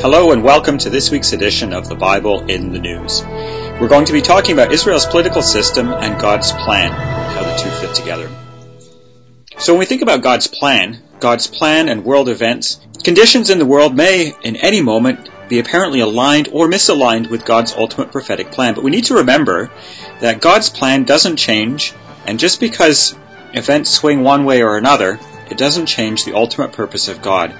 Hello and welcome to this week's edition of the Bible in the News. We're going to be talking about Israel's political system and God's plan, how the two fit together. So when we think about God's plan, God's plan and world events, conditions in the world may, in any moment, be apparently aligned or misaligned with God's ultimate prophetic plan. But we need to remember that God's plan doesn't change, and just because events swing one way or another, it doesn't change the ultimate purpose of God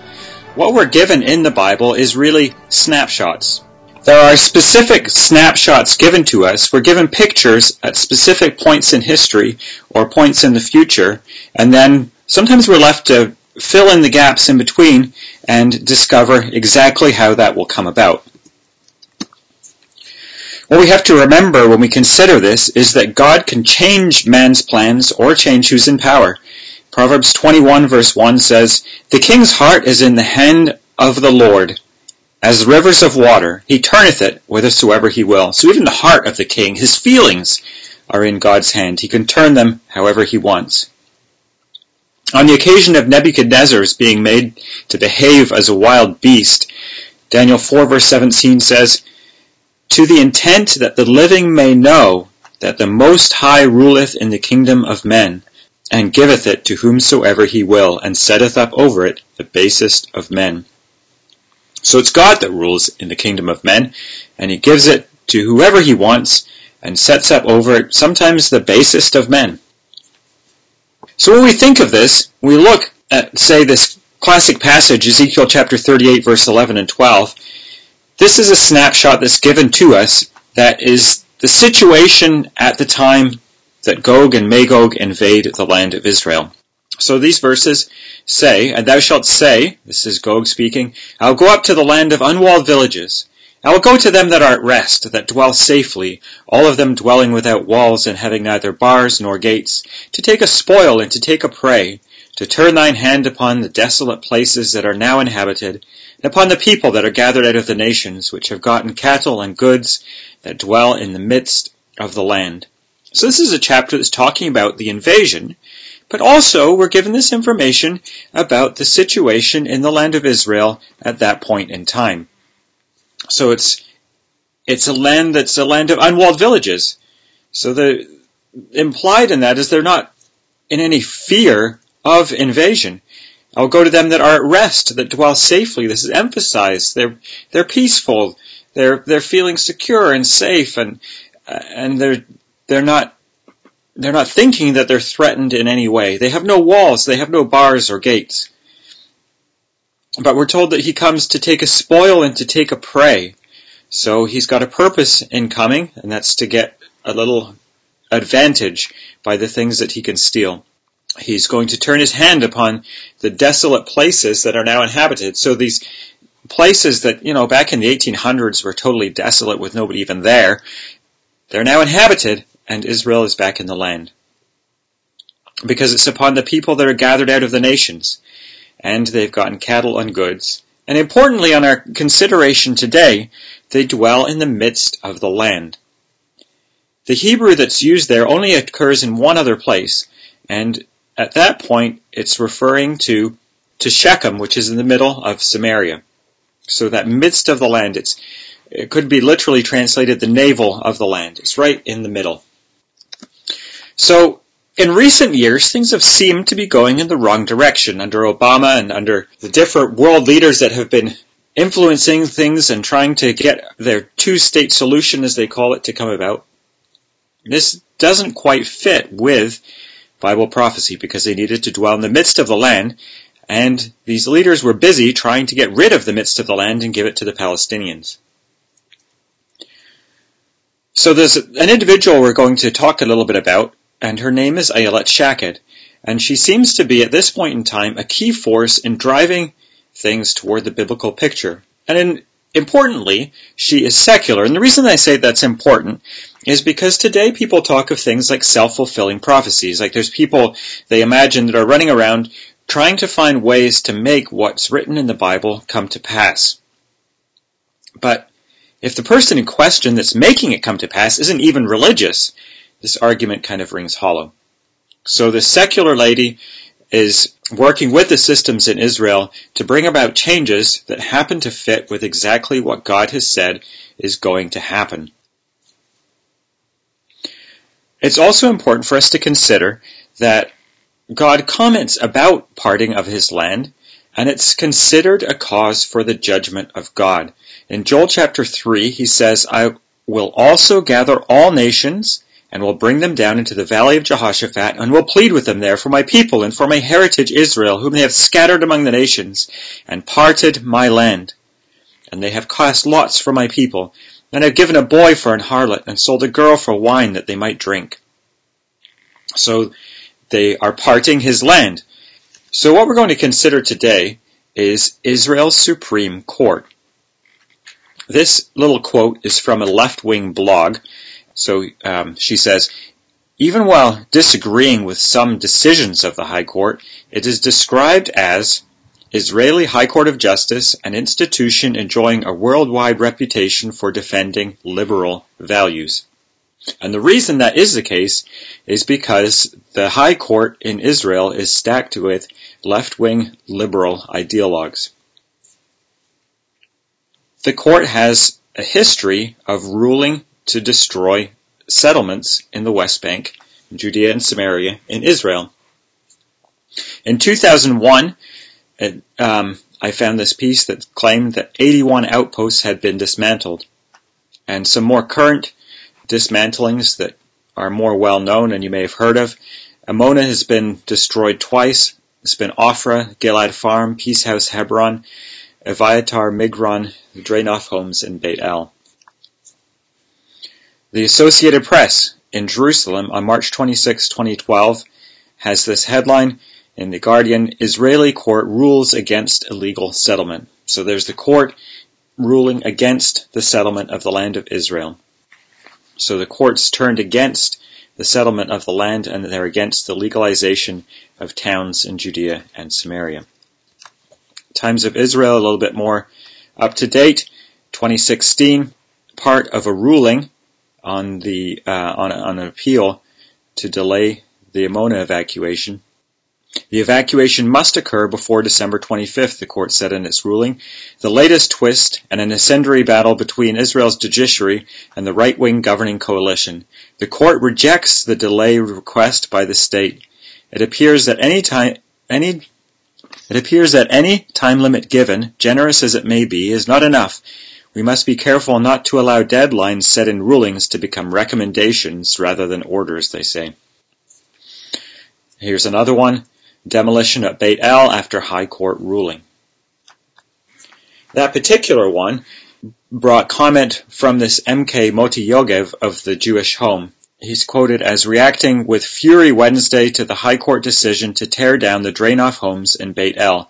what we're given in the Bible is really snapshots. There are specific snapshots given to us. We're given pictures at specific points in history or points in the future, and then sometimes we're left to fill in the gaps in between and discover exactly how that will come about. What we have to remember when we consider this is that God can change man's plans or change who's in power. Proverbs 21 verse 1 says, The king's heart is in the hand of the Lord, as rivers of water. He turneth it whithersoever he will. So even the heart of the king, his feelings, are in God's hand. He can turn them however he wants. On the occasion of Nebuchadnezzar's being made to behave as a wild beast, Daniel 4 verse 17 says, To the intent that the living may know that the Most High ruleth in the kingdom of men, and giveth it to whomsoever he will, and setteth up over it the basest of men. So it's God that rules in the kingdom of men, and he gives it to whoever he wants, and sets up over it sometimes the basest of men. So when we think of this, we look at, say, this classic passage, Ezekiel chapter 38, verse 11 and 12. This is a snapshot that's given to us that is the situation at the time that Gog and Magog invade the land of Israel. So these verses say, And thou shalt say, this is Gog speaking, I will go up to the land of unwalled villages. I will go to them that are at rest, that dwell safely, all of them dwelling without walls and having neither bars nor gates, to take a spoil and to take a prey, to turn thine hand upon the desolate places that are now inhabited, and upon the people that are gathered out of the nations, which have gotten cattle and goods, that dwell in the midst of the land. So this is a chapter that's talking about the invasion, but also we're given this information about the situation in the land of Israel at that point in time. So it's it's a land that's a land of unwalled villages. So the implied in that is they're not in any fear of invasion. I'll go to them that are at rest, that dwell safely. This is emphasized. They're they're peaceful. They're they're feeling secure and safe, and and they're they're not they're not thinking that they're threatened in any way. They have no walls, they have no bars or gates. But we're told that he comes to take a spoil and to take a prey. So he's got a purpose in coming, and that's to get a little advantage by the things that he can steal. He's going to turn his hand upon the desolate places that are now inhabited. So these places that, you know, back in the 1800s were totally desolate with nobody even there, they're now inhabited, and Israel is back in the land. Because it's upon the people that are gathered out of the nations, and they've gotten cattle and goods. And importantly, on our consideration today, they dwell in the midst of the land. The Hebrew that's used there only occurs in one other place, and at that point, it's referring to, to Shechem, which is in the middle of Samaria. So that midst of the land, it's, it could be literally translated the navel of the land. It's right in the middle. So, in recent years, things have seemed to be going in the wrong direction under Obama and under the different world leaders that have been influencing things and trying to get their two-state solution, as they call it, to come about. This doesn't quite fit with Bible prophecy because they needed to dwell in the midst of the land, and these leaders were busy trying to get rid of the midst of the land and give it to the Palestinians. So there's an individual we're going to talk a little bit about and her name is Ayelet Shaked, and she seems to be at this point in time a key force in driving things toward the biblical picture. And in, importantly, she is secular. And the reason I say that's important is because today people talk of things like self-fulfilling prophecies. Like there's people they imagine that are running around trying to find ways to make what's written in the Bible come to pass. But if the person in question that's making it come to pass isn't even religious, this argument kind of rings hollow. So the secular lady is working with the systems in Israel to bring about changes that happen to fit with exactly what God has said is going to happen. It's also important for us to consider that God comments about parting of his land, and it's considered a cause for the judgment of God. In Joel chapter 3, he says, I will also gather all nations and will bring them down into the valley of Jehoshaphat, and will plead with them there for my people and for my heritage Israel, whom they have scattered among the nations, and parted my land. And they have cast lots for my people, and have given a boy for an harlot, and sold a girl for wine that they might drink. So they are parting his land. So what we're going to consider today is Israel's Supreme Court. This little quote is from a left-wing blog so um, she says, even while disagreeing with some decisions of the High Court, it is described as Israeli High Court of Justice, an institution enjoying a worldwide reputation for defending liberal values. And the reason that is the case is because the High Court in Israel is stacked with left-wing liberal ideologues. The court has a history of ruling to destroy settlements in the West Bank, Judea and Samaria, in Israel. In 2001, it, um, I found this piece that claimed that 81 outposts had been dismantled. And some more current dismantlings that are more well known and you may have heard of. Amona has been destroyed twice. It's been Ophrah, Gilad Farm, Peace House Hebron, Evyatar, Migron, Dranoff homes in Beit El. The Associated Press in Jerusalem on March 26, 2012 has this headline in The Guardian, Israeli court rules against illegal settlement. So there's the court ruling against the settlement of the land of Israel. So the courts turned against the settlement of the land and they're against the legalization of towns in Judea and Samaria. Times of Israel, a little bit more up to date. 2016, part of a ruling on the uh, on, on an appeal to delay the Amona evacuation. The evacuation must occur before December 25th, the court said in its ruling. The latest twist and an incendiary battle between Israel's judiciary and the right-wing governing coalition. The court rejects the delay request by the state. It appears that any time, any it appears that any time limit given, generous as it may be, is not enough we must be careful not to allow deadlines set in rulings to become recommendations rather than orders, they say. Here's another one. Demolition at Beit El after High Court ruling. That particular one brought comment from this MK Moti Yogev of the Jewish Home. He's quoted as reacting with fury Wednesday to the High Court decision to tear down the Dranoff homes in Beit El.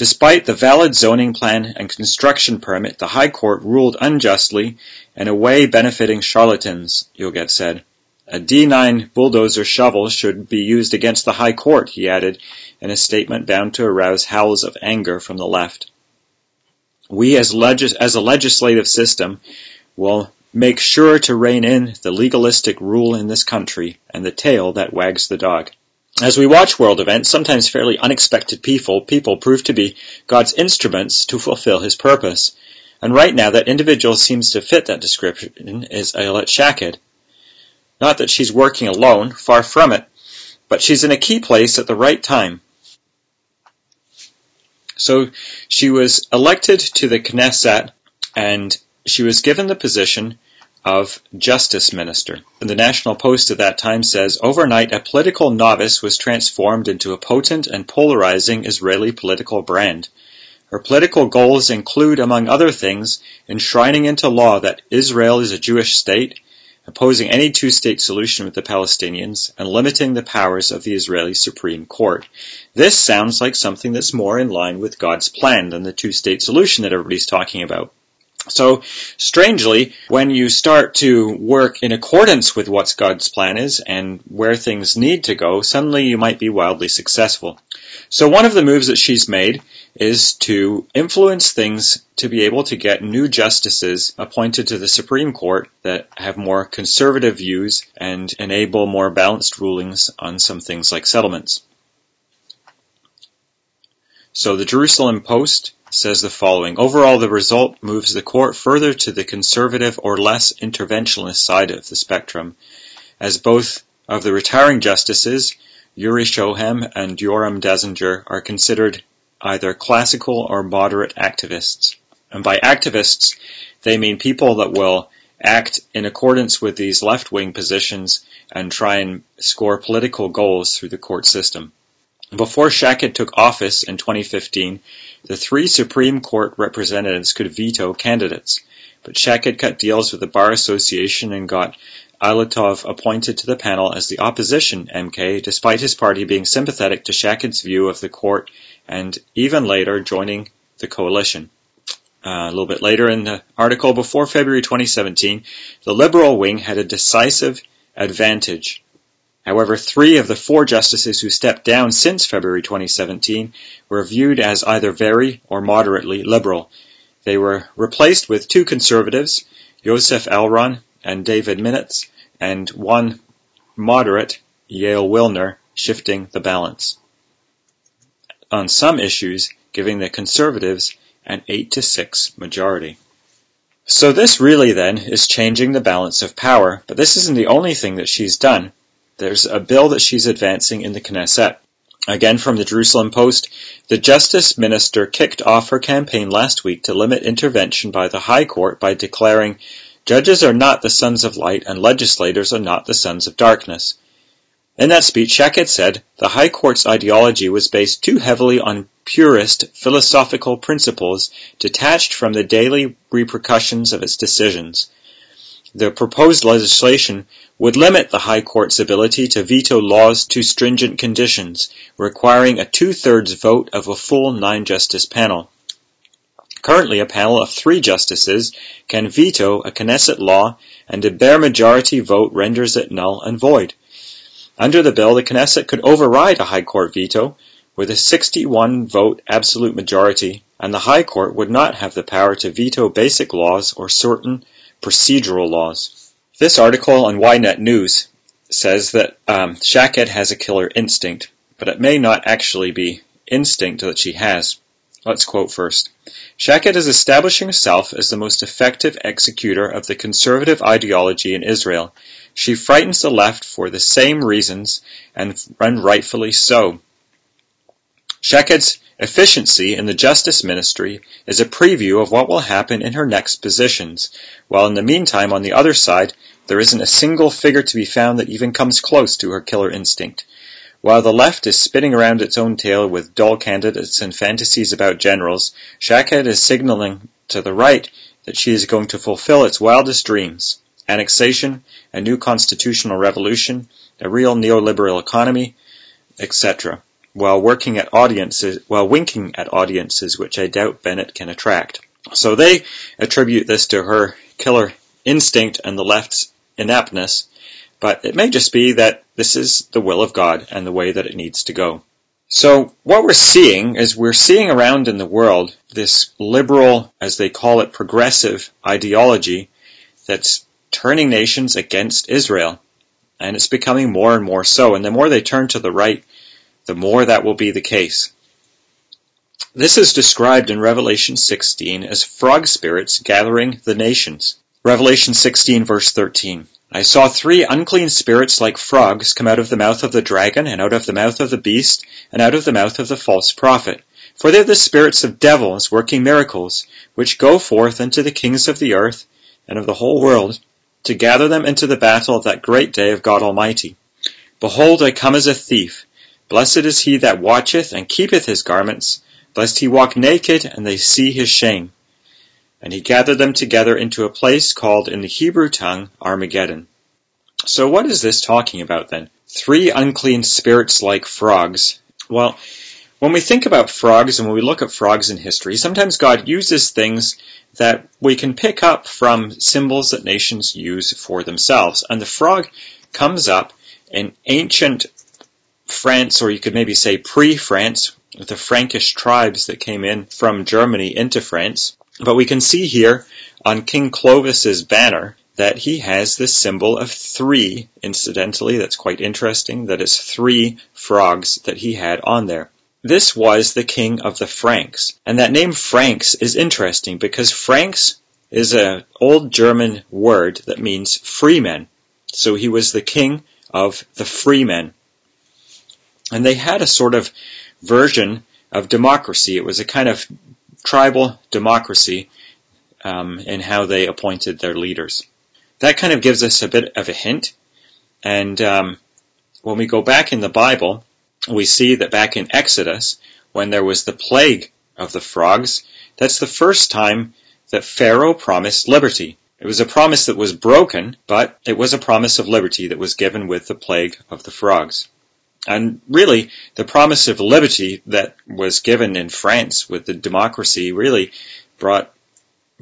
Despite the valid zoning plan and construction permit, the High Court ruled unjustly in a way benefiting charlatans, Yogev said. A D9 bulldozer shovel should be used against the High Court, he added, in a statement bound to arouse howls of anger from the left. We as, legis- as a legislative system will make sure to rein in the legalistic rule in this country and the tail that wags the dog. As we watch world events, sometimes fairly unexpected people, people prove to be God's instruments to fulfill His purpose. And right now, that individual seems to fit that description is Ayelet Shaked. Not that she's working alone, far from it, but she's in a key place at the right time. So she was elected to the Knesset, and she was given the position of Justice Minister. The National Post at that time says, overnight a political novice was transformed into a potent and polarizing Israeli political brand. Her political goals include, among other things, enshrining into law that Israel is a Jewish state, opposing any two-state solution with the Palestinians, and limiting the powers of the Israeli Supreme Court. This sounds like something that's more in line with God's plan than the two-state solution that everybody's talking about. So, strangely, when you start to work in accordance with what God's plan is and where things need to go, suddenly you might be wildly successful. So one of the moves that she's made is to influence things to be able to get new justices appointed to the Supreme Court that have more conservative views and enable more balanced rulings on some things like settlements. So the Jerusalem Post says the following. Overall, the result moves the court further to the conservative or less interventionist side of the spectrum, as both of the retiring justices, Uri Shoham and Yoram Danziger, are considered either classical or moderate activists. And by activists, they mean people that will act in accordance with these left-wing positions and try and score political goals through the court system. Before Shaked took office in 2015, the three Supreme Court representatives could veto candidates, but Shaked cut deals with the Bar Association and got Ilatov appointed to the panel as the opposition MK, despite his party being sympathetic to Shaked's view of the court and even later joining the coalition. Uh, a little bit later in the article, before February 2017, the Liberal wing had a decisive advantage. However, three of the four justices who stepped down since February 2017 were viewed as either very or moderately liberal. They were replaced with two conservatives, Joseph Elron and David Mintz, and one moderate, Yael Willner, shifting the balance. On some issues, giving the conservatives an 8 to 6 majority. So this really then is changing the balance of power, but this isn't the only thing that she's done. There's a bill that she's advancing in the Knesset. Again from the Jerusalem Post, the Justice Minister kicked off her campaign last week to limit intervention by the High Court by declaring, Judges are not the sons of light and legislators are not the sons of darkness. In that speech, Shaked said the High Court's ideology was based too heavily on purist philosophical principles detached from the daily repercussions of its decisions. The proposed legislation would limit the High Court's ability to veto laws to stringent conditions, requiring a two-thirds vote of a full nine-justice panel. Currently, a panel of three justices can veto a Knesset law, and a bare majority vote renders it null and void. Under the bill, the Knesset could override a High Court veto with a 61 vote absolute majority, and the High Court would not have the power to veto basic laws or certain procedural laws. This article on Ynet News says that um, has a killer instinct, but it may not actually be instinct that she has. Let's quote first. Shaked is establishing herself as the most effective executor of the conservative ideology in Israel. She frightens the left for the same reasons, and, and rightfully so. Shaked's efficiency in the justice ministry is a preview of what will happen in her next positions, while in the meantime on the other side there isn't a single figure to be found that even comes close to her killer instinct. While the left is spinning around its own tail with dull candidates and fantasies about generals, Shaked is signaling to the right that she is going to fulfill its wildest dreams. Annexation, a new constitutional revolution, a real neoliberal economy, etc., while working at audiences, while winking at audiences which I doubt Bennett can attract. So they attribute this to her killer instinct and the left's ineptness, but it may just be that this is the will of God and the way that it needs to go. So what we're seeing is we're seeing around in the world this liberal, as they call it, progressive ideology that's turning nations against Israel. And it's becoming more and more so. And the more they turn to the right, the more that will be the case. This is described in Revelation 16 as frog spirits gathering the nations. Revelation 16 verse 13. I saw three unclean spirits like frogs come out of the mouth of the dragon, and out of the mouth of the beast, and out of the mouth of the false prophet. For they are the spirits of devils working miracles, which go forth unto the kings of the earth and of the whole world, to gather them into the battle of that great day of God Almighty. Behold, I come as a thief. Blessed is he that watcheth and keepeth his garments, lest he walk naked and they see his shame. And he gathered them together into a place called in the Hebrew tongue Armageddon. So what is this talking about then? Three unclean spirits like frogs. Well, when we think about frogs and when we look at frogs in history, sometimes God uses things that we can pick up from symbols that nations use for themselves. And the frog comes up in ancient France, or you could maybe say pre-France, the Frankish tribes that came in from Germany into France. But we can see here on King Clovis's banner that he has this symbol of three, incidentally, that's quite interesting, that is three frogs that he had on there. this was the king of the Franks. And that name Franks is interesting because Franks is an old German word that means freemen. So he was the king of the freemen. And they had a sort of version of democracy. It was a kind of tribal democracy um, in how they appointed their leaders. That kind of gives us a bit of a hint. And um, when we go back in the Bible, we see that back in Exodus, when there was the plague of the frogs, that's the first time that Pharaoh promised liberty. It was a promise that was broken, but it was a promise of liberty that was given with the plague of the frogs. And really, the promise of liberty that was given in France with the democracy really brought,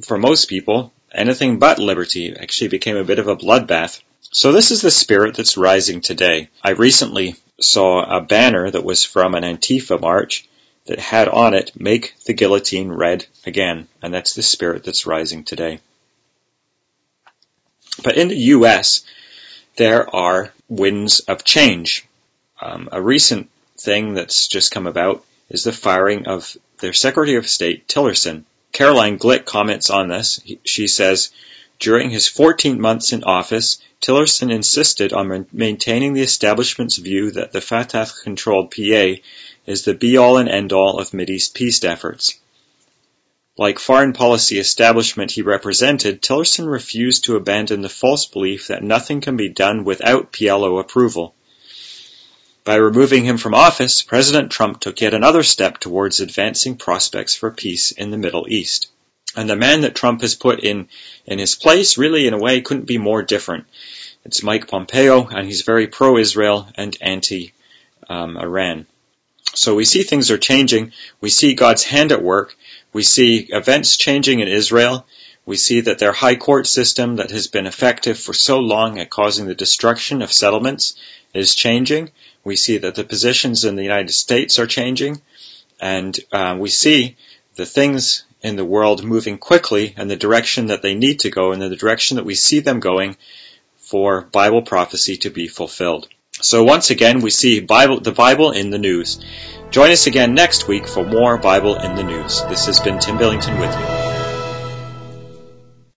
for most people, anything but liberty. It actually became a bit of a bloodbath. So this is the spirit that's rising today. I recently saw a banner that was from an Antifa march that had on it, make the guillotine red again. And that's the spirit that's rising today. But in the US, there are winds of change. Um, a recent thing that's just come about is the firing of their Secretary of State, Tillerson. Caroline Glick comments on this. She says, during his 14 months in office, Tillerson insisted on maintaining the establishment's view that the Fatah-controlled PA is the be-all and end-all of Mideast peace efforts. Like foreign policy establishment he represented, Tillerson refused to abandon the false belief that nothing can be done without PLO approval. By removing him from office, President Trump took yet another step towards advancing prospects for peace in the Middle East. And the man that Trump has put in, in his place really in a way couldn't be more different. It's Mike Pompeo and he's very pro-Israel and anti-Iran. So we see things are changing. We see God's hand at work. We see events changing in Israel. We see that their high court system that has been effective for so long at causing the destruction of settlements is changing. We see that the positions in the United States are changing. And uh, we see the things in the world moving quickly in the direction that they need to go and in the direction that we see them going for Bible prophecy to be fulfilled. So once again, we see Bible, the Bible in the news. Join us again next week for more Bible in the news. This has been Tim Billington with you.